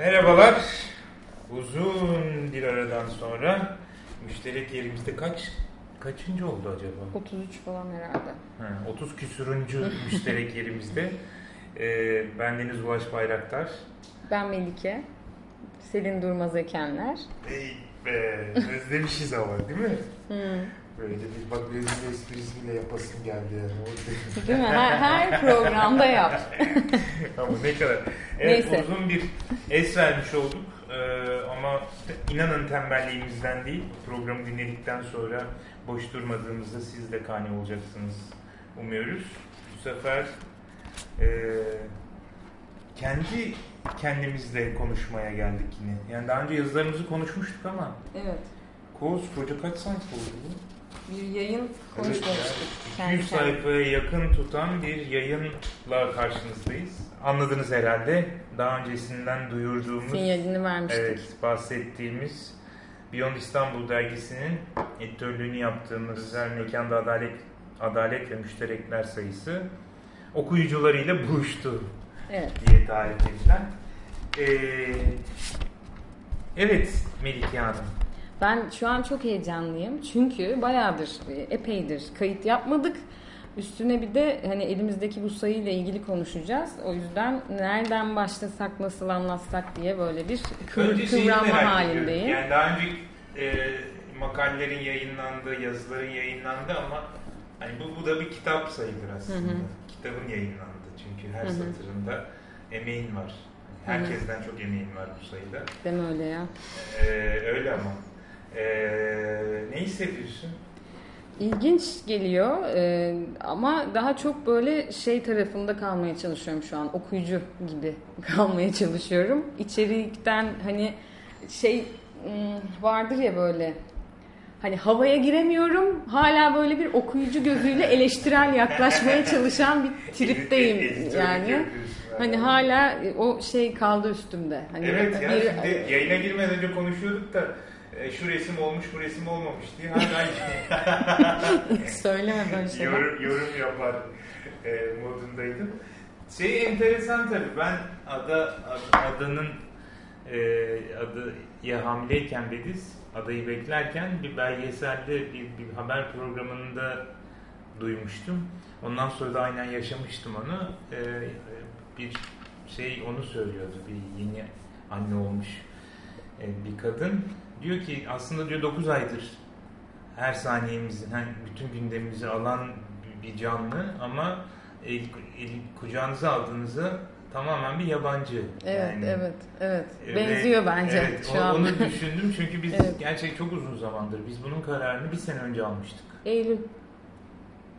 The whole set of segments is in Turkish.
Merhabalar. Uzun bir aradan sonra müşterek yerimizde kaç kaçıncı oldu acaba? 33 falan herhalde. Ha, 30 küsuruncu müşterek yerimizde. Ee, ben Deniz Ulaş Bayraktar. Ben Melike. Selin Durmaz Ekenler. Ey be, özlemişiz ama değil mi? Hmm. Böyle bir bak bir esprisiyle yapasım geldi yani. Değil mi? Her, her programda yap. ama ne kadar. Evet Neyse. uzun bir es vermiş olduk. Ee, ama inanın tembelliğimizden değil. Programı dinledikten sonra boş durmadığımızda siz de kani olacaksınız umuyoruz. Bu sefer e, kendi kendimizle konuşmaya geldik yine. Yani daha önce yazılarımızı konuşmuştuk ama Evet. koskoca kaç sayfa oldu bu? Bir yayın konuşmamıştık. Evet, yani 200 kendine. sayfaya yakın tutan bir yayınla karşınızdayız. Anladınız herhalde. Daha öncesinden duyurduğumuz, Sinyalini vermiştik. evet, bahsettiğimiz Beyond İstanbul dergisinin editörlüğünü yaptığımız Özel Mekanda Adalet, Adalet ve Müşterekler sayısı okuyucularıyla buluştu Evet. diye tarif edilen. Ee, evet Melike Hanım. Ben şu an çok heyecanlıyım. Çünkü bayağıdır, e, epeydir kayıt yapmadık. Üstüne bir de hani elimizdeki bu sayıyla ilgili konuşacağız. O yüzden nereden başlasak, nasıl anlatsak diye böyle bir şeyi kıvranma ediyorum. halindeyim. Yani daha önce e, makalelerin yayınlandığı, yazıların yayınlandı ama hani bu, bu da bir kitap sayılır aslında. Hı hı. Kitabın yayınlandı çünkü her Hı hı. satırında emeğin var. Herkesten çok emeğin var bu sayıda. Deme öyle ya. E, öyle ama. E, ne hissediyorsun? İlginç geliyor e, ama daha çok böyle şey tarafında kalmaya çalışıyorum şu an. Okuyucu gibi kalmaya çalışıyorum. İçerikten hani şey hmm, vardır ya böyle hani havaya giremiyorum. Hala böyle bir okuyucu gözüyle eleştirel yaklaşmaya çalışan bir tripteyim yani. Hani hala o şey kaldı üstümde. Hani Evet ya bir- şimdi yayına girmeden önce konuşuyorduk da e, şu resim olmuş bu resim olmamış diye hala söyleme böyle şeyler. yorum, yorum yapar e, modundaydım. Şey enteresan tabii ben ada ad- adanın e, adaya hamileyken Bediz adayı beklerken bir belgeselde bir, bir haber programında duymuştum. Ondan sonra da aynen yaşamıştım onu. E, bir şey onu söylüyordu bir yeni anne olmuş bir kadın. Diyor ki aslında diyor 9 aydır her saniyemizin, hani bütün gündemimizi alan bir canlı ama el, el, kucağınıza aldığınızda tamamen bir yabancı. Evet, Yani, evet, evet. e, Benziyor ve- bence evet, şu an. Onu düşündüm çünkü biz Evet. gerçek çok uzun zamandır biz bunun kararını bir sene önce almıştık. Eylül.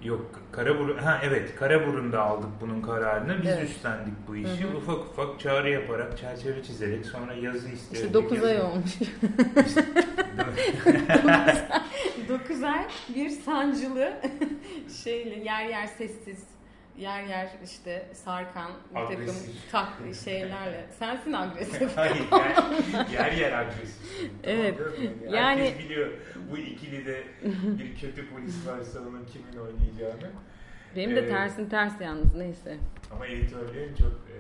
Yok Karaburun ha evet Karaburun'da aldık bunun kararını. Biz Evet. üstlendik bu işi. Hı hı. Ufak ufak çağrı yaparak, çerçeve çizerek sonra yazı isteyerek. İşte 9 yazı- ay olmuş. 9 ay bir sancılı şeyle yer yer sessiz yer yer işte sarkan bir takım tak şeylerle. Sensin agresif. Hayır, yer, yer yer agresif. Evet. Tamam? Yani- Herkes biliyor bu ikili de bir kötü polis varsa onun kimin oynayacağını. Benim de Evet. tersin ters yalnız neyse. Ama editörlerin çok e,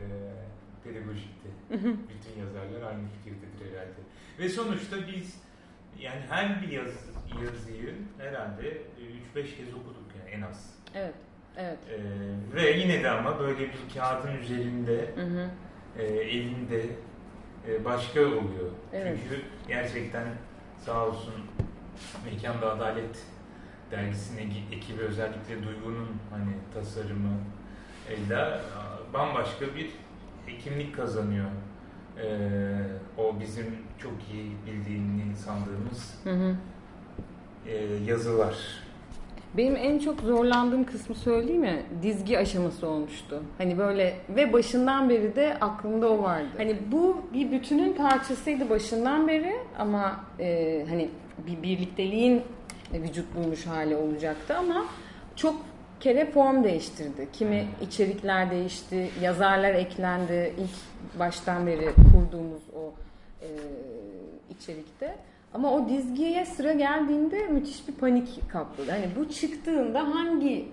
pedagojikti. Bütün yazarlar aynı fikirdedir herhalde. Ve sonuçta biz yani her bir yazı, yazıyı herhalde 3-5 kez okuduk yani en az. Evet. Evet. E, ve yine de ama böyle bir kağıdın üzerinde Hı hı. e, elinde e, başka oluyor. Evet. Çünkü gerçekten sağ olsun Mekanda Adalet dergisine ekibi özellikle Duygu'nun hani tasarımı ile bambaşka bir kimlik kazanıyor. E, o bizim çok iyi bildiğini sandığımız Hı hı. e, yazılar. Benim en çok zorlandığım kısmı söyleyeyim mi? Dizgi aşaması olmuştu. Hani böyle ve başından beri de aklımda o vardı. Hani bu bir bütünün parçasıydı başından beri ama e, hani bir birlikteliğin vücut bulmuş hali olacaktı ama çok kere form değiştirdi. Kimi içerikler değişti, yazarlar eklendi ilk baştan beri kurduğumuz o e, içerikte. Ama o dizgiye sıra geldiğinde müthiş bir panik kapladı. Hani bu çıktığında hangi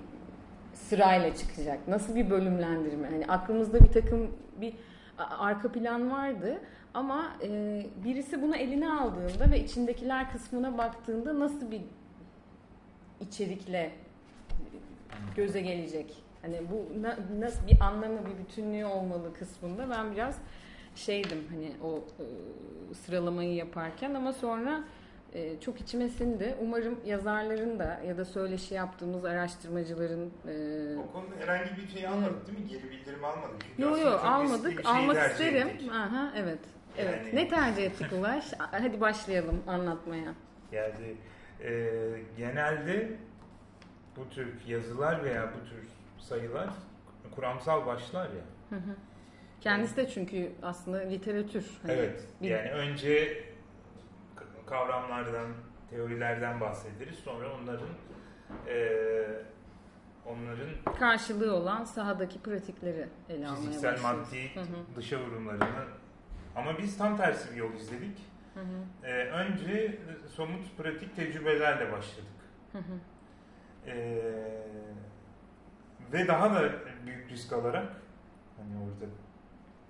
sırayla çıkacak? Nasıl bir bölümlendirme? Hani aklımızda bir takım bir arka plan vardı. Ama e, birisi bunu eline aldığında ve içindekiler kısmına baktığında nasıl bir içerikle göze gelecek? Hani bu na, nasıl bir anlamı, bir bütünlüğü olmalı kısmında ben biraz şeydim hani o e, sıralamayı yaparken ama sonra e, çok içime sindi. Umarım yazarların da ya da söyleşi yaptığımız araştırmacıların e, o konuda herhangi bir şey almadık değil mi? Geri bildirim almadık. Yok yok almadık. Almak isterim. Aha evet. Evet. Yani... Ne tercih ettik Ulaş? Hadi başlayalım anlatmaya. Yani e, genelde bu tür yazılar veya bu tür sayılar kuramsal başlar ya. Hı hı. Kendisi de çünkü aslında literatür. Hani evet. Bir... Yani önce kavramlardan, teorilerden bahsederiz. Sonra onların e, onların karşılığı olan sahadaki pratikleri ele almaya Fiziksel maddi hı hı. dışa vurumlarını ama biz tam tersi bir yol izledik. Hı hı. Ee, önce somut pratik tecrübelerle başladık. Hı hı. Ee, ve daha da büyük risk alarak hani orada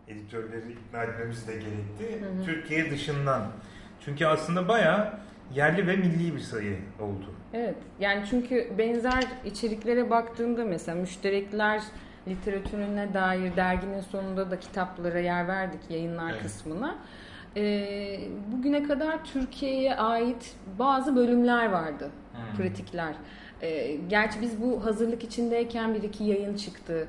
editörleri ikna etmemiz de gerekti. Hı hı. Türkiye dışından. Çünkü aslında bayağı yerli ve milli bir sayı oldu. Evet. Yani çünkü benzer içeriklere baktığında mesela müşterekler literatürüne dair derginin sonunda da kitaplara yer verdik yayınlar evet. kısmına. Ee, bugüne kadar Türkiye'ye ait bazı bölümler vardı, hmm. pratikler. Ee, gerçi biz bu hazırlık içindeyken bir iki yayın çıktı.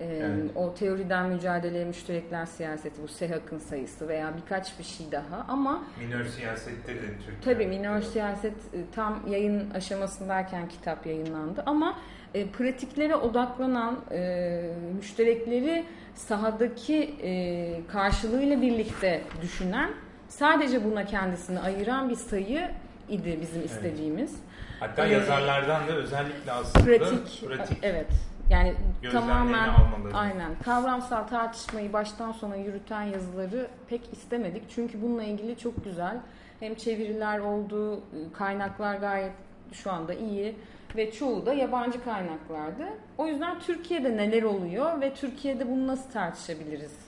Ee, evet. O teoriden mücadele müşterekler siyaseti, bu SEHAK'ın sayısı veya birkaç bir şey daha ama... Minör siyasette de Türkiye. Tabii minör siyaset e, tam yayın aşamasındayken kitap yayınlandı ama e, pratiklere odaklanan e, müşterekleri sahadaki e, karşılığıyla birlikte düşünen sadece buna kendisini ayıran bir sayı idi bizim istediğimiz. Evet. Hatta ee, yazarlardan da özellikle aslında pratik, pratik evet yani tamamen almaları. aynen kavramsal tartışmayı baştan sona yürüten yazıları pek istemedik. Çünkü bununla ilgili çok güzel hem çeviriler oldu, kaynaklar gayet şu anda iyi ve çoğu da yabancı kaynaklardı. O yüzden Türkiye'de neler oluyor ve Türkiye'de bunu nasıl tartışabiliriz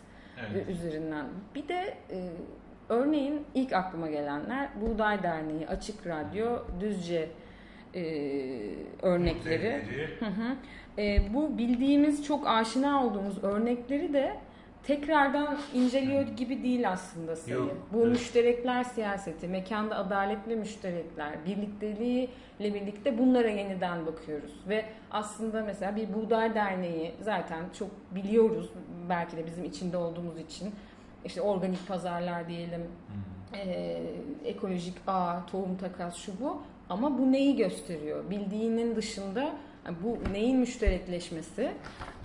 evet. üzerinden. Bir de e, örneğin ilk aklıma gelenler Buğday Derneği, Açık Radyo, Düzce e, örnekleri. Hı hı. E, bu bildiğimiz çok aşina olduğumuz örnekleri de tekrardan inceliyor gibi değil aslında sayı. Yok, Bu evet. müşterekler siyaseti, mekanda adaletli müşterekler, birlikteliğiyle birlikte bunlara yeniden bakıyoruz. Ve aslında mesela bir Buğday Derneği zaten çok biliyoruz belki de bizim içinde olduğumuz için. işte organik pazarlar diyelim, hmm. e, ekolojik ağ, tohum takas şu bu. Ama bu neyi gösteriyor? Bildiğinin dışında bu neyin müşterekleşmesi,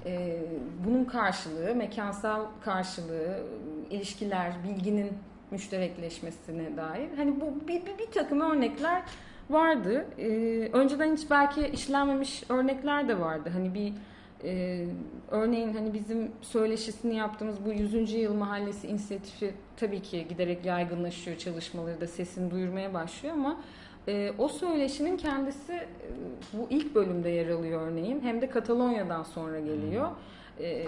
e, bunun karşılığı, mekansal karşılığı, ilişkiler, bilginin müşterekleşmesine dair. Hani bu bir, bir, bir takım örnekler vardı. E, önceden hiç belki işlenmemiş örnekler de vardı. Hani bir e, örneğin hani bizim söyleşisini yaptığımız bu 100. Yıl Mahallesi inisiyatifi tabii ki giderek yaygınlaşıyor, çalışmaları da sesini duyurmaya başlıyor ama e, o söyleşinin kendisi e, bu ilk bölümde yer alıyor örneğin. Hem de Katalonya'dan sonra geliyor. E,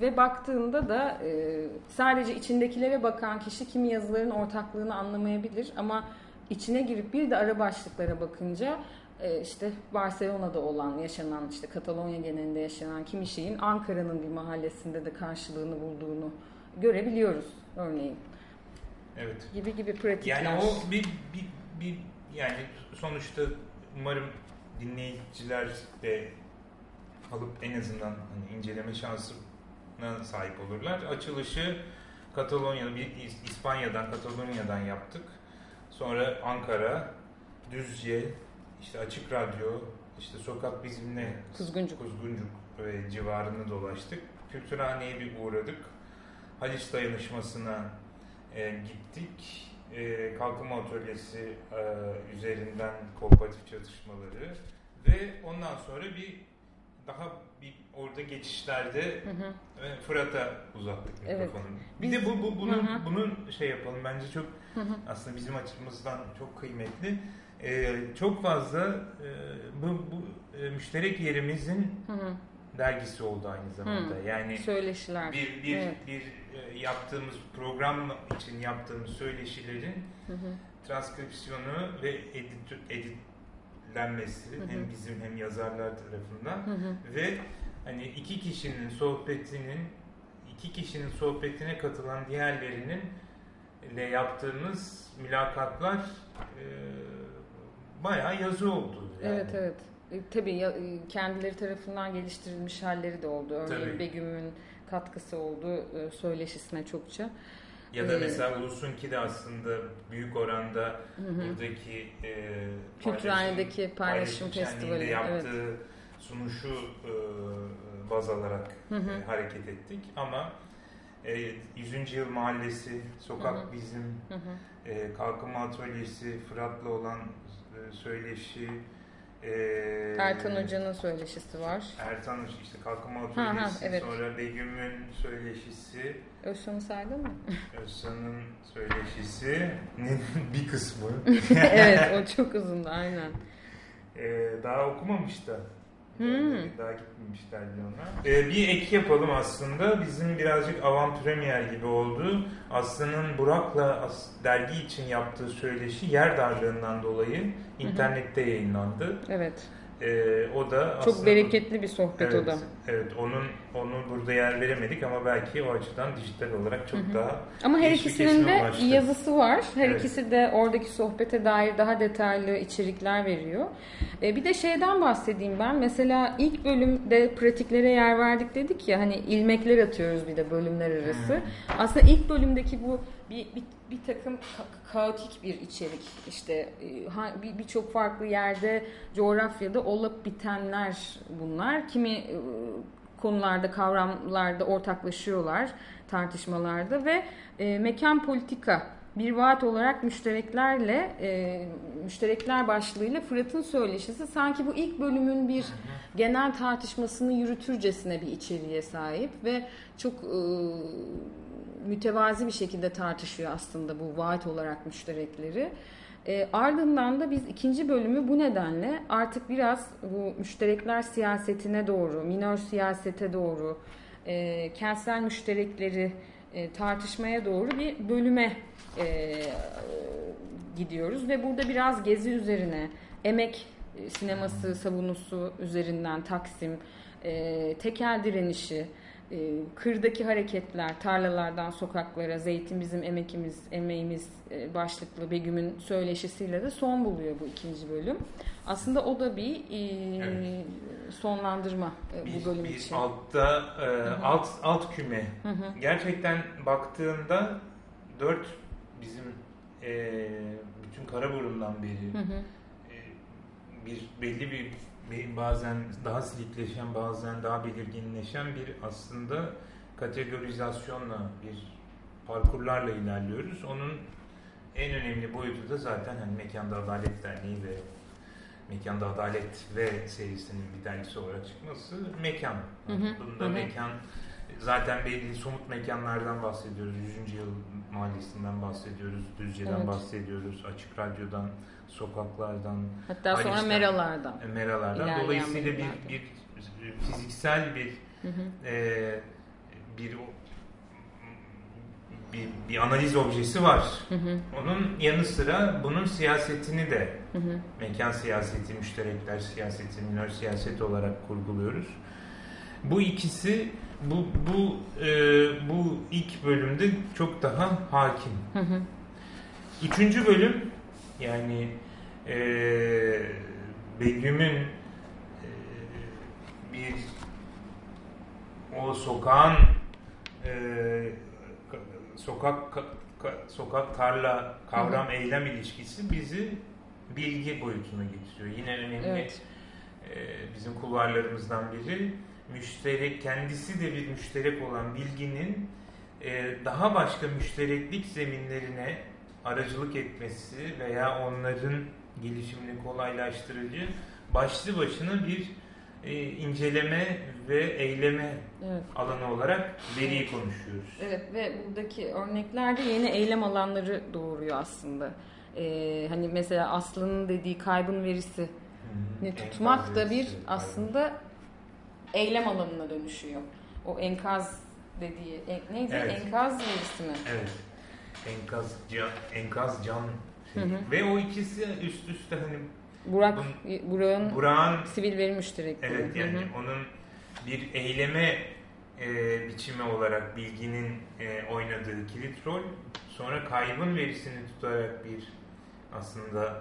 ve baktığında da e, sadece içindekilere bakan kişi kimi yazıların ortaklığını anlamayabilir ama içine girip bir de ara başlıklara bakınca e, işte Barcelona'da olan, yaşanan, işte Katalonya genelinde yaşanan kimi şeyin Ankara'nın bir mahallesinde de karşılığını bulduğunu görebiliyoruz örneğin. Evet. Gibi gibi pratikler. Yani o bir, bir, bir yani sonuçta umarım dinleyiciler de alıp en azından hani inceleme şansına sahip olurlar. Açılışı Katalonya'da, bir İspanya'dan, Katalonya'dan yaptık. Sonra Ankara, Düzce, işte Açık Radyo, işte Sokak Bizimle, Kuzguncuk, Kuzguncuk ve civarını dolaştık. Kültürhaneye bir uğradık. Haliç Dayanışması'na e, gittik e, kalkınma atölyesi e, üzerinden kooperatif çatışmaları ve ondan sonra bir daha bir orada geçişlerde hı hı. Fırat'a uzattık evet. mikrofonu. Bir Biz, de bu, bu bunun hı hı. bunun şey yapalım bence çok hı hı. aslında bizim açımızdan çok kıymetli. Ee, çok fazla e, bu, bu e, müşterek yerimizin hı hı. Dergisi oldu aynı zamanda. Hı. Yani Söyleşiler. bir bir Evet. bir e, yaptığımız program için yaptığımız söyleşilerin Hı hı. transkripsiyonu ve edit, editlenmesi Hı hı. hem bizim hem yazarlar tarafından Hı hı. ve hani iki kişinin sohbetinin iki kişinin sohbetine katılan diğerlerinin ile yaptığımız mülakatlar e, bayağı yazı oldu. Yani. Evet evet. E, tabii ya, e, kendileri tarafından geliştirilmiş halleri de oldu. Örneğin Tabii. Begüm'ün katkısı oldu e, söyleşisine çokça. Ya da Ee, mesela Ulusunki de aslında büyük oranda Hı buradaki e, Kültürhane'deki paylaşım şenliğinde festivali, yaptığı sunuşu e, baz alarak Hı hı. e, hareket ettik ama e, 100. Yıl Mahallesi, Sokak Hı hı. Bizim, Hı hı. e, Kalkınma Atölyesi, Fırat'la olan e, söyleşi, e, Ertan Hoca'nın söyleşisi var. Ertan Hoca, işte Kalkınma ha, Atölyesi, evet. sonra Begüm'ün söyleşisi, Özcan'ı saydın mı? Özcan'ın söyleşisi bir kısmı. evet o çok uzundu aynen. Ee, daha okumamış da. Hmm. Daha gitmemişler ona. Ee, bir ek yapalım aslında. Bizim birazcık avant premier gibi oldu. Aslı'nın Burak'la as- dergi için yaptığı söyleşi yer darlığından dolayı internette yayınlandı. Evet. Ee, o da Çok aslında- bereketli bir sohbet evet, o da. Evet, onun onu burada yer veremedik ama belki o açıdan dijital olarak çok daha Ama her ikisinin de ulaştı. yazısı var. Her Evet. ikisi de oradaki sohbete dair daha detaylı içerikler veriyor. E, bir de şeyden bahsedeyim ben. Mesela ilk bölümde pratiklere yer verdik dedik ya hani ilmekler atıyoruz bir de bölümler arası. Hmm. Aslında ilk bölümdeki bu bir, bir, bir takım ka- kaotik bir içerik. İşte e, ha- bir- birçok farklı yerde coğrafyada olup bitenler bunlar. Kimi e, konularda, kavramlarda ortaklaşıyorlar tartışmalarda ve e, mekan politika bir vaat olarak müştereklerle e, müşterekler başlığıyla Fırat'ın söyleşisi sanki bu ilk bölümün bir genel tartışmasını yürütürcesine bir içeriğe sahip ve çok e, mütevazi bir şekilde tartışıyor aslında bu vaat olarak müşterekleri. E, ardından da biz ikinci bölümü bu nedenle artık biraz bu müşterekler siyasetine doğru, minör siyasete doğru, e, kentsel müşterekleri e, tartışmaya doğru bir bölüme e, gidiyoruz. Ve burada biraz gezi üzerine, emek e, sineması savunusu üzerinden Taksim, e, tekel direnişi, kırdaki hareketler, tarlalardan sokaklara, zeytin bizim emekimiz, emeğimiz e, başlıklı Begüm'ün söyleşisiyle de son buluyor bu ikinci bölüm. Aslında o da bir e, Evet. sonlandırma e, bir, bu bölüm bir için. altta e, alt alt küme. Hı hı. Gerçekten baktığında dört bizim e, bütün Karaburun'dan beri Hı hı. e, bir belli bir- bazen daha silikleşen bazen daha belirginleşen bir aslında kategorizasyonla bir parkurlarla ilerliyoruz. Onun en önemli boyutu da zaten hani Mekanda Adalet Derneği ve Mekanda Adalet ve serisinin bir dergisi olarak çıkması mekan. Hı hı, Bunda hı hı. mekan zaten belli somut mekanlardan bahsediyoruz. 100. Yıl Mahallesi'nden bahsediyoruz. Düzce'den Evet. bahsediyoruz. Açık Radyo'dan, sokaklardan, Hatta sonra Haliç'ten. meralardan. e, meralardan. Dolayısıyla bir, bir fiziksel bir Hı hı. e, bir bir, bir analiz objesi var. Hı hı. Onun yanı sıra bunun siyasetini de Hı hı. mekan siyaseti, müşterekler siyaseti, minör siyaset olarak kurguluyoruz. Bu ikisi bu bu e, bu ilk bölümde çok daha hakim. Hı hı. Üçüncü bölüm yani e, Begüm'ün e, bir o sokağın e, ka- sokak ka- ka- sokak tarla kavram eylem ilişkisi bizi bilgi boyutuna getiriyor. Yine önemli Evet. e, bizim kulvarlarımızdan biri müşterek kendisi de bir müşterek olan bilginin e, daha başka müştereklik zeminlerine aracılık etmesi veya onların gelişimini kolaylaştırıcı başlı başına bir e, inceleme ve eyleme Evet. alanı olarak veriyi konuşuyoruz. Evet ve buradaki örneklerde yeni eylem alanları doğuruyor aslında. Ee, hani mesela Aslı'nın dediği kaybın verisi ne tutmak da bir aslında eylem alanına dönüşüyor. O enkaz dediği e, neydi? Evet. Enkaz verisi mi? Evet. Enkaz can, enkaz can şey. Hı hı. Ve o ikisi üst üste hani Burak Burak'ın Burak'ın sivil veri müşterekliği. evet yani Hı hı. onun bir eyleme e, biçimi olarak bilginin e, oynadığı kilit rol sonra kaybın verisini tutarak bir aslında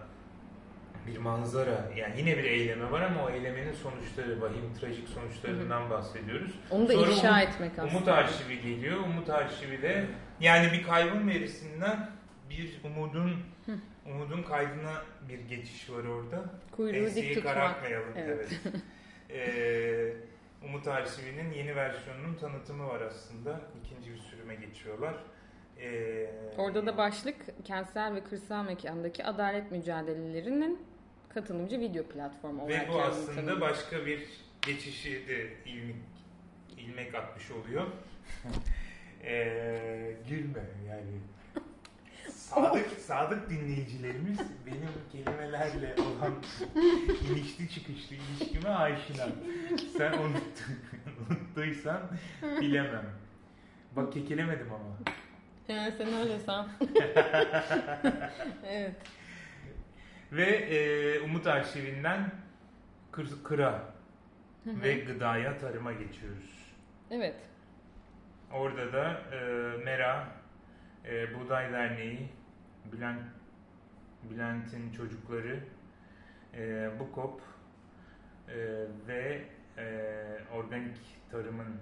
bir manzara yani yine bir eyleme var ama o eylemenin sonuçları vahim trajik sonuçlarından bahsediyoruz. Onu da Sonra ifşa Umut- etmek aslında. Umut arşivi geliyor. Umut arşivi de yani bir kaybın verisinden bir umudun umudun kaydına bir geçiş var orada. Kuyruğu Enseyi dik tutmak. karartmayalım. Evet. Evet. Ee, Umut arşivinin yeni versiyonunun tanıtımı var aslında. İkinci bir sürüme geçiyorlar. Ee, Orada da başlık kentsel ve kırsal mekandaki adalet mücadelelerinin katılımcı video platformu olarak ve bu aslında tanımlıyor. başka bir geçişi de ilmek, ilmek atmış oluyor. ee, gülme yani. Sadık, sadık dinleyicilerimiz benim kelimelerle olan inişli çıkışlı ilişkime aşina. Sen unuttun, unuttuysan bilemem. Bak kekelemedim ama. Ya sen öyle san. evet. Ve e, Umut Arşivinden kır, kıra ve gıdaya, tarıma geçiyoruz. Evet. Orada da e, Mera, e, Buğday Derneği, Bülent, Bülent'in çocukları, e, BUKOP e, ve e, organik tarımın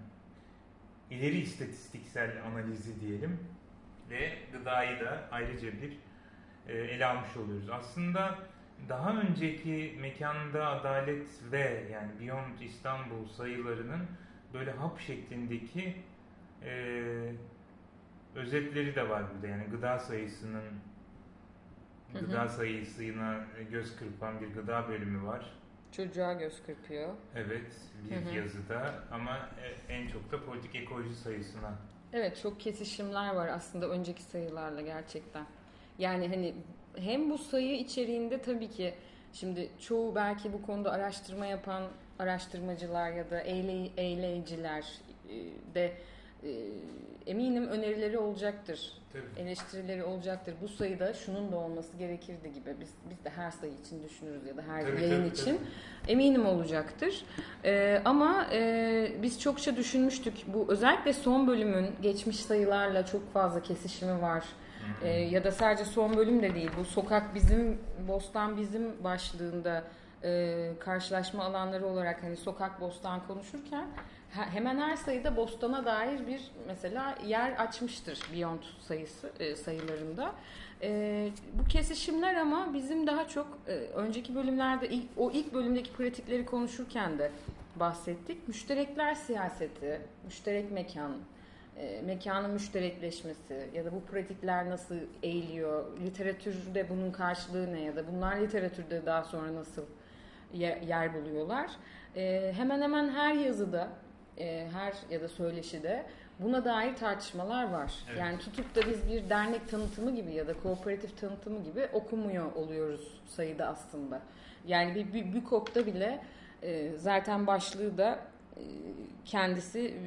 ileri istatistiksel analizi diyelim ve gıdayı da ayrıca bir e, ele almış oluyoruz. Aslında daha önceki mekanda adalet ve yani Beyond İstanbul sayılarının böyle hap şeklindeki e, özetleri de var burada. Yani gıda sayısının Hı hı. gıda sayısına göz kırpan bir gıda bölümü var. Çocuğa göz kırpıyor. Evet, bir Hı hı. yazıda ama e, en çok da politik ekoloji sayısına. Evet çok kesişimler var aslında önceki sayılarla gerçekten. Yani hani hem bu sayı içeriğinde tabii ki şimdi çoğu belki bu konuda araştırma yapan araştırmacılar ya da eyle, eyleyiciler e, de e, eminim önerileri olacaktır. Tabii. eleştirileri olacaktır. Bu sayıda şunun da olması gerekirdi gibi. Biz biz de her sayı için düşünürüz ya da her Tabii, yayın tabii, için. Eminim olacaktır. Ee, ama e, biz çokça düşünmüştük. Bu özellikle son bölümün geçmiş sayılarla çok fazla kesişimi var. Ee, ya da sadece son bölüm de değil. Bu sokak bizim, bostan bizim başlığında e, karşılaşma alanları olarak hani sokak bostan konuşurken hemen her sayıda bostana dair bir mesela yer açmıştır Beyond sayısı e, sayılarında. E, bu kesişimler ama bizim daha çok e, önceki bölümlerde ilk, o ilk bölümdeki pratikleri konuşurken de bahsettik. Müşterekler siyaseti, müşterek mekan, e, mekanın müşterekleşmesi ya da bu pratikler nasıl eğiliyor, literatürde bunun karşılığı ne ya da bunlar literatürde daha sonra nasıl yer, yer buluyorlar. E, hemen hemen her yazıda, e, her ya da söyleşide buna dair tartışmalar var. Evet. Yani tutup da biz bir dernek tanıtımı gibi ya da kooperatif tanıtımı gibi okumuyor oluyoruz sayıda aslında. Yani bir, bir, bir kopta bile e, zaten başlığı da e, kendisi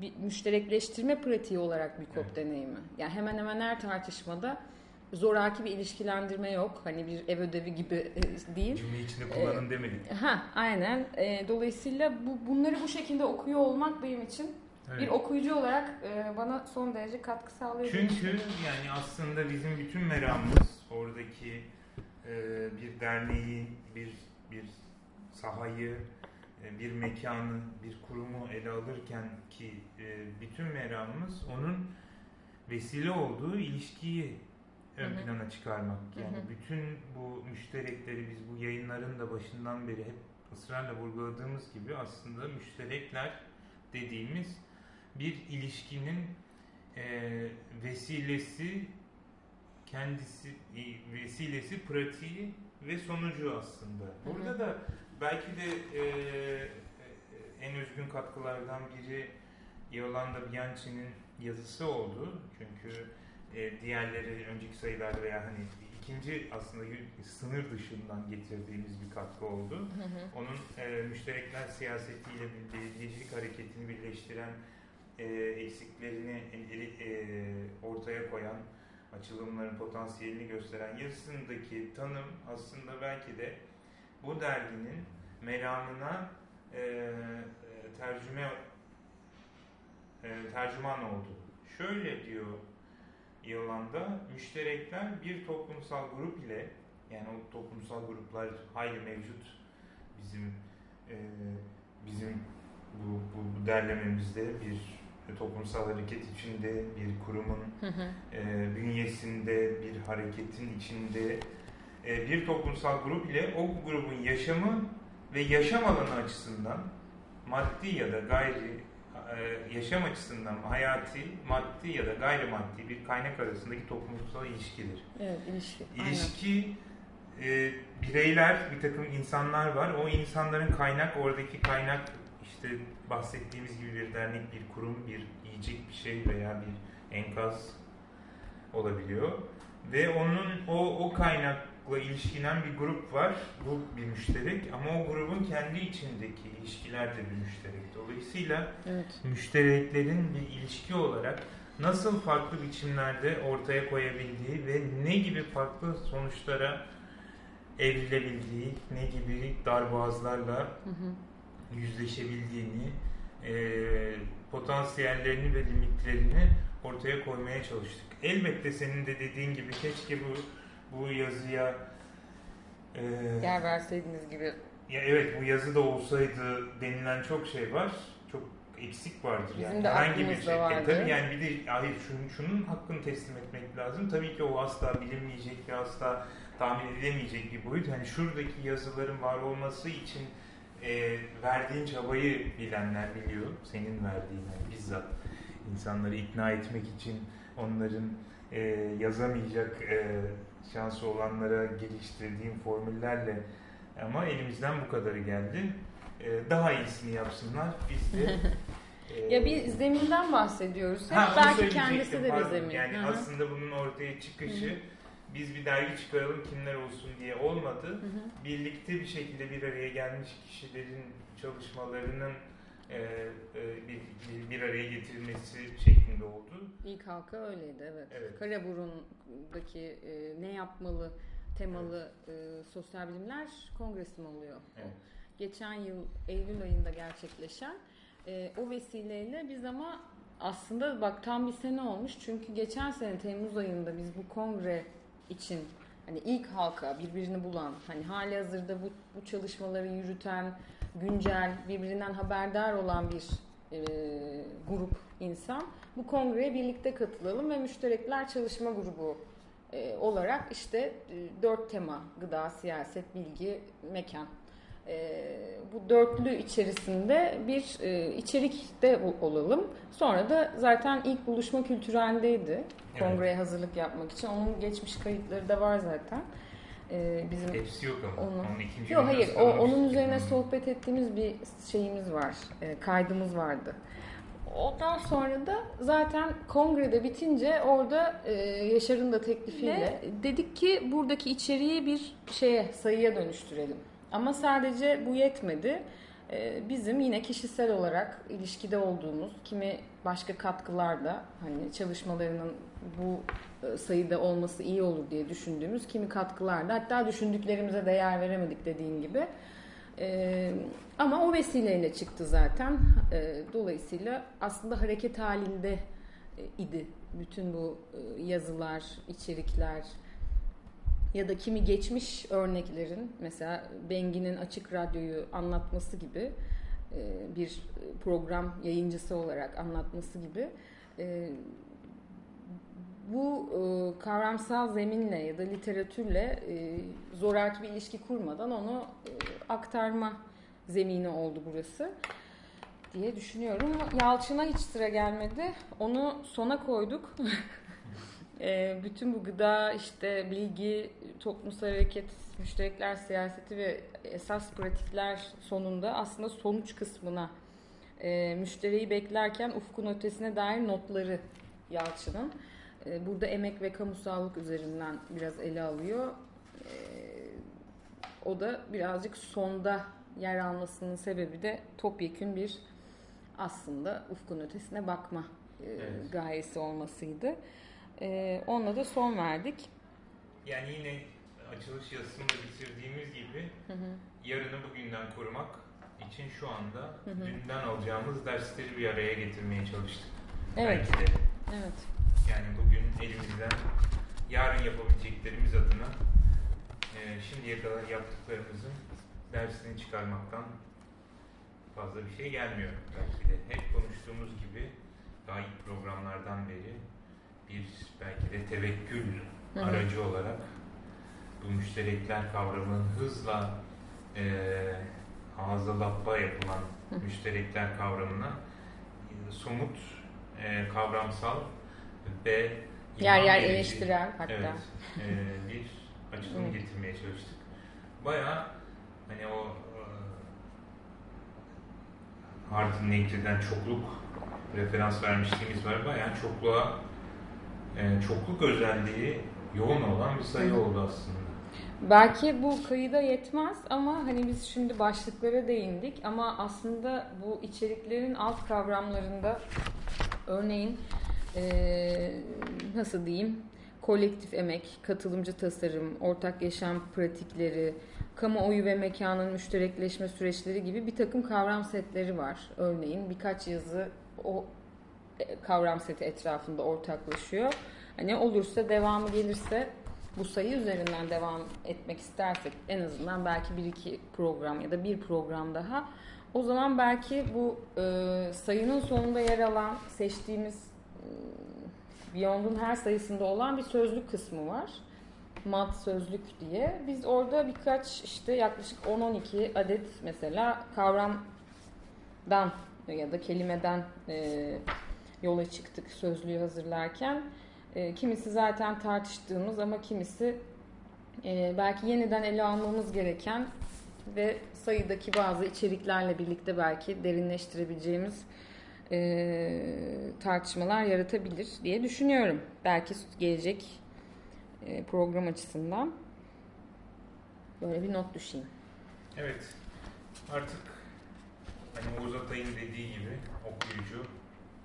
bir müşterekleştirme pratiği olarak bir kop Evet. deneyimi. Yani hemen hemen her tartışmada zoraki bir ilişkilendirme yok. Hani bir ev ödevi gibi e, değil. Cümle içinde kullanın demedik. Ha, aynen. E, dolayısıyla bu bunları bu şekilde okuyor olmak benim için Evet. bir okuyucu olarak e, bana son derece katkı sağlıyor. Çünkü yani aslında bizim bütün meramımız oradaki e, bir derneği, bir bir sahayı, e, bir mekanı, bir kurumu ele alırken ki e, bütün meramımız onun vesile olduğu ilişkiyi ön Hı hı. plana çıkarmak. Yani Hı hı. bütün bu müşterekleri biz bu yayınların da başından beri hep ısrarla vurguladığımız gibi aslında müşterekler dediğimiz bir ilişkinin e, vesilesi kendisi e, vesilesi pratiği ve sonucu aslında. Burada Hı hı. da belki de e, e, en özgün katkılardan biri Yolanda Bianchi'nin yazısı oldu. Çünkü e, diğerleri önceki sayılarda veya hani ikinci aslında sınır dışından getirdiğimiz bir katkı oldu. Hı hı. Onun e, müşterekler siyasetiyle belediyecilik hareketini birleştiren e, eksiklerini e, ortaya koyan açılımların potansiyelini gösteren yazısındaki tanım aslında belki de bu derginin meramına e, e, tercüme e, tercüman oldu. Şöyle diyor Yılanda müşterekler bir toplumsal grup ile yani o toplumsal gruplar hayli mevcut bizim e, bizim bu, bu, bu derlememizde bir toplumsal hareket içinde bir kurumun hı hı. E, bünyesinde bir hareketin içinde e, bir toplumsal grup ile o grubun yaşamı ve yaşam alanı açısından maddi ya da gayri e, yaşam açısından hayati, maddi ya da gayrimaddi bir kaynak arasındaki toplumsal ilişkidir. Evet, ilişki. İlişki e, bireyler, bir takım insanlar var. O insanların kaynak, oradaki kaynak işte bahsettiğimiz gibi bir dernek, bir kurum, bir yiyecek bir şey veya bir enkaz olabiliyor. Ve onun o, o kaynak ilişkilenen bir grup var. Bu bir müşterek ama o grubun kendi içindeki ilişkiler de bir müşterek. Dolayısıyla evet. müştereklerin bir ilişki olarak nasıl farklı biçimlerde ortaya koyabildiği ve ne gibi farklı sonuçlara evrilebildiği, ne gibi darboğazlarla hı hı. yüzleşebildiğini, e, potansiyellerini ve limitlerini ortaya koymaya çalıştık. Elbette senin de dediğin gibi keşke bu bu yazıya e, yer verseydiniz gibi. Ya evet bu yazı da olsaydı denilen çok şey var. Çok eksik vardır Bizim yani. de Herhangi bir şey. Vardı. E, tabii yani bir de hayır şunun, şunun hakkını teslim etmek lazım. Tabii ki o asla bilinmeyecek ve asla tahmin edilemeyecek bir boyut. Hani şuradaki yazıların var olması için e, verdiğin çabayı bilenler biliyor. Senin verdiğin yani bizzat insanları ikna etmek için onların e, yazamayacak e, şansı olanlara geliştirdiğim formüllerle ama elimizden bu kadarı geldi. E, daha iyisini yapsınlar. Biz de e, ya bir zeminden bahsediyoruz. Hep ha, belki kendisi de bir zemin. Yani Hı-hı. aslında bunun ortaya çıkışı Hı-hı. biz bir dergi çıkaralım kimler olsun diye olmadı. Hı-hı. Birlikte bir şekilde bir araya gelmiş kişilerin çalışmalarının e, e, bir, bir, bir araya getirilmesi şeklinde oldu. İlk halka öyleydi evet. evet. Karaburun'daki e, ne yapmalı temalı evet. e, sosyal bilimler kongresi mi oluyor? Evet. Geçen yıl Eylül ayında gerçekleşen e, o vesileyle biz ama aslında bak tam bir sene olmuş çünkü geçen sene Temmuz ayında biz bu kongre için hani ilk halka birbirini bulan hani hali hazırda bu, bu çalışmaları yürüten güncel, birbirinden haberdar olan bir e, grup insan bu kongreye birlikte katılalım ve müşterekler çalışma grubu e, olarak işte e, dört tema gıda, siyaset, bilgi, mekan e, bu dörtlü içerisinde bir e, içerikte olalım. Sonra da zaten ilk buluşma kültürendeydi. Kongreye evet. hazırlık yapmak için. Onun geçmiş kayıtları da var zaten. Ee, bizim Hepsi yok ama. Onun, onun ikinci yok hayır. O, onun üzerine sohbet ettiğimiz bir şeyimiz var. E, kaydımız vardı. Ondan sonra da zaten kongrede bitince orada e, Yaşar'ın da teklifiyle Ve dedik ki buradaki içeriği bir şeye sayıya dönüştürelim. Ama sadece bu yetmedi. E, bizim yine kişisel olarak ilişkide olduğumuz kimi başka katkılar da hani çalışmalarının bu e, sayıda olması iyi olur diye düşündüğümüz kimi katkılar da hatta düşündüklerimize değer veremedik dediğin gibi. Ee, ama o vesileyle çıktı zaten. Ee, dolayısıyla aslında hareket halinde e, idi bütün bu e, yazılar, içerikler ya da kimi geçmiş örneklerin mesela Bengi'nin Açık Radyo'yu anlatması gibi e, bir program yayıncısı olarak anlatması gibi e, bu e, kavramsal zeminle ya da literatürle zoraki bir ilişki kurmadan onu aktarma zemini oldu burası diye düşünüyorum. Yalçın'a hiç sıra gelmedi. Onu sona koyduk. e, bütün bu gıda, işte bilgi, toplumsal hareket, müşterekler siyaseti ve esas pratikler sonunda aslında sonuç kısmına e, müşteriyi beklerken ufkun ötesine dair notları Yalçın'ın. E, burada emek ve kamusallık üzerinden biraz ele alıyor. E, o da birazcık sonda yer almasının sebebi de topyekün bir aslında ufkun ötesine bakma e, Evet. gayesi olmasıydı. E, onunla da son verdik. Yani yine açılış yazısında bitirdiğimiz gibi yarını bugünden korumak için şu anda dünden alacağımız dersleri bir araya getirmeye çalıştık. Evet. Belki de. Evet. Yani bugün elimizden yarın yapabileceklerimiz adına e, şimdiye kadar yaptıklarımızın dersini çıkarmaktan fazla bir şey gelmiyor. Belki de hep konuştuğumuz gibi daha ilk programlardan beri bir belki de tevekkül Hı hı. aracı olarak bu müşterekler kavramının hızla e, ağza lappa yapılan Hı. müşterekler kavramına e, somut, e, kavramsal ve Yer yer verici, eleştirel hatta. Evet, e, bir açılım getirmeye çalıştık. Bayağı hani o e, Hardin Naked'den çokluk referans vermişliğimiz var. Bayağı çokluğa çokluk özelliği yoğun olan bir sayı oldu aslında. Belki bu kayıda yetmez ama hani biz şimdi başlıklara değindik ama aslında bu içeriklerin alt kavramlarında örneğin eee, nasıl diyeyim kolektif emek, katılımcı tasarım, ortak yaşam pratikleri, kamuoyu ve mekanın müşterekleşme süreçleri gibi bir takım kavram setleri var. Örneğin birkaç yazı o e, kavram seti etrafında ortaklaşıyor. Hani olursa devamı gelirse bu sayı üzerinden devam etmek istersek en azından belki bir iki program ya da bir program daha o zaman belki bu e, sayının sonunda yer alan seçtiğimiz e, Beyond'un her sayısında olan bir sözlük kısmı var. Mat sözlük diye. Biz orada birkaç işte yaklaşık 10-12 adet mesela kavramdan ya da kelimeden e, yola çıktık sözlüğü hazırlarken. E, kimisi zaten tartıştığımız ama kimisi e, belki yeniden ele almamız gereken ve sayıdaki bazı içeriklerle birlikte belki derinleştirebileceğimiz e, tartışmalar yaratabilir diye düşünüyorum. Belki gelecek e, program açısından böyle bir not düşeyim. Evet. Artık hani Oğuz Atay'ın dediği gibi okuyucu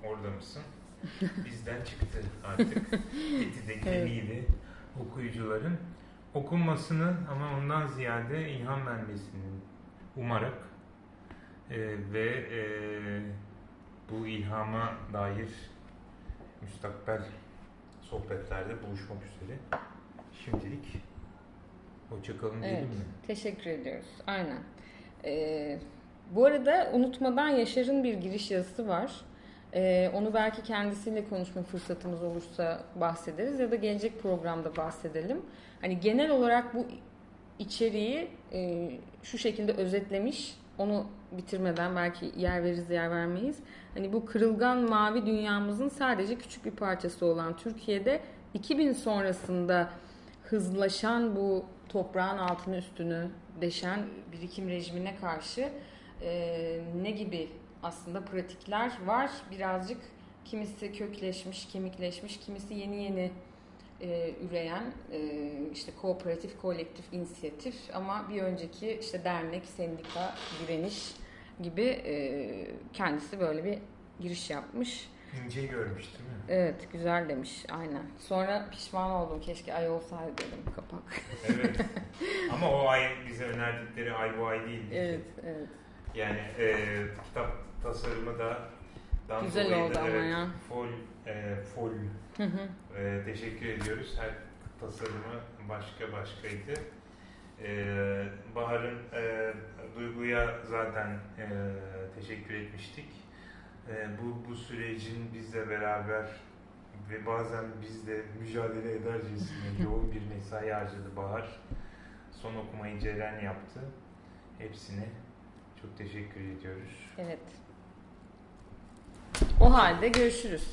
orada mısın? Bizden çıktı artık. Eti de kemiğiydi okuyucuların. Okunmasını ama ondan ziyade ilham vermesini umarak e, ve e, bu ilhama dair müstakbel sohbetlerde buluşmak üzere. Şimdilik hoşçakalın diyelim Evet, mi? teşekkür ediyoruz. Aynen. Ee, bu arada unutmadan Yaşar'ın bir giriş yazısı var. Ee, onu belki kendisiyle konuşma fırsatımız olursa bahsederiz ya da gelecek programda bahsedelim. Hani genel olarak bu içeriği e, şu şekilde özetlemiş. Onu bitirmeden belki yer veririz yer vermeyiz. Hani bu kırılgan mavi dünyamızın sadece küçük bir parçası olan Türkiye'de 2000 sonrasında hızlaşan bu toprağın altını üstünü deşen birikim rejimine karşı e, ne gibi aslında pratikler var. Birazcık kimisi kökleşmiş, kemikleşmiş, kimisi yeni yeni e, üreyen e, işte kooperatif, kolektif, inisiyatif ama bir önceki işte dernek, sendika, direniş gibi e, kendisi böyle bir giriş yapmış. İnce görmüş değil mi? Evet güzel demiş aynen. Sonra pişman oldum keşke ay olsaydı dedim kapak. Evet. Ama o ay bize önerdikleri ay bu ay değil. evet evet. Yani e, kitap tasarımı da Dan Güzel dolayı oldu da, ama evet, ya. Fol, e, fol Hı hı. e, teşekkür ediyoruz. Her tasarımı başka başkaydı. E, Bahar'ın e, Duygu'ya zaten e, teşekkür etmiştik. E, bu, bu sürecin bizle beraber ve bazen bizle mücadele edercesine yoğun bir mesai harcadı Bahar. Son okumayı Ceren yaptı. Hepsine çok teşekkür ediyoruz. Evet. O halde görüşürüz.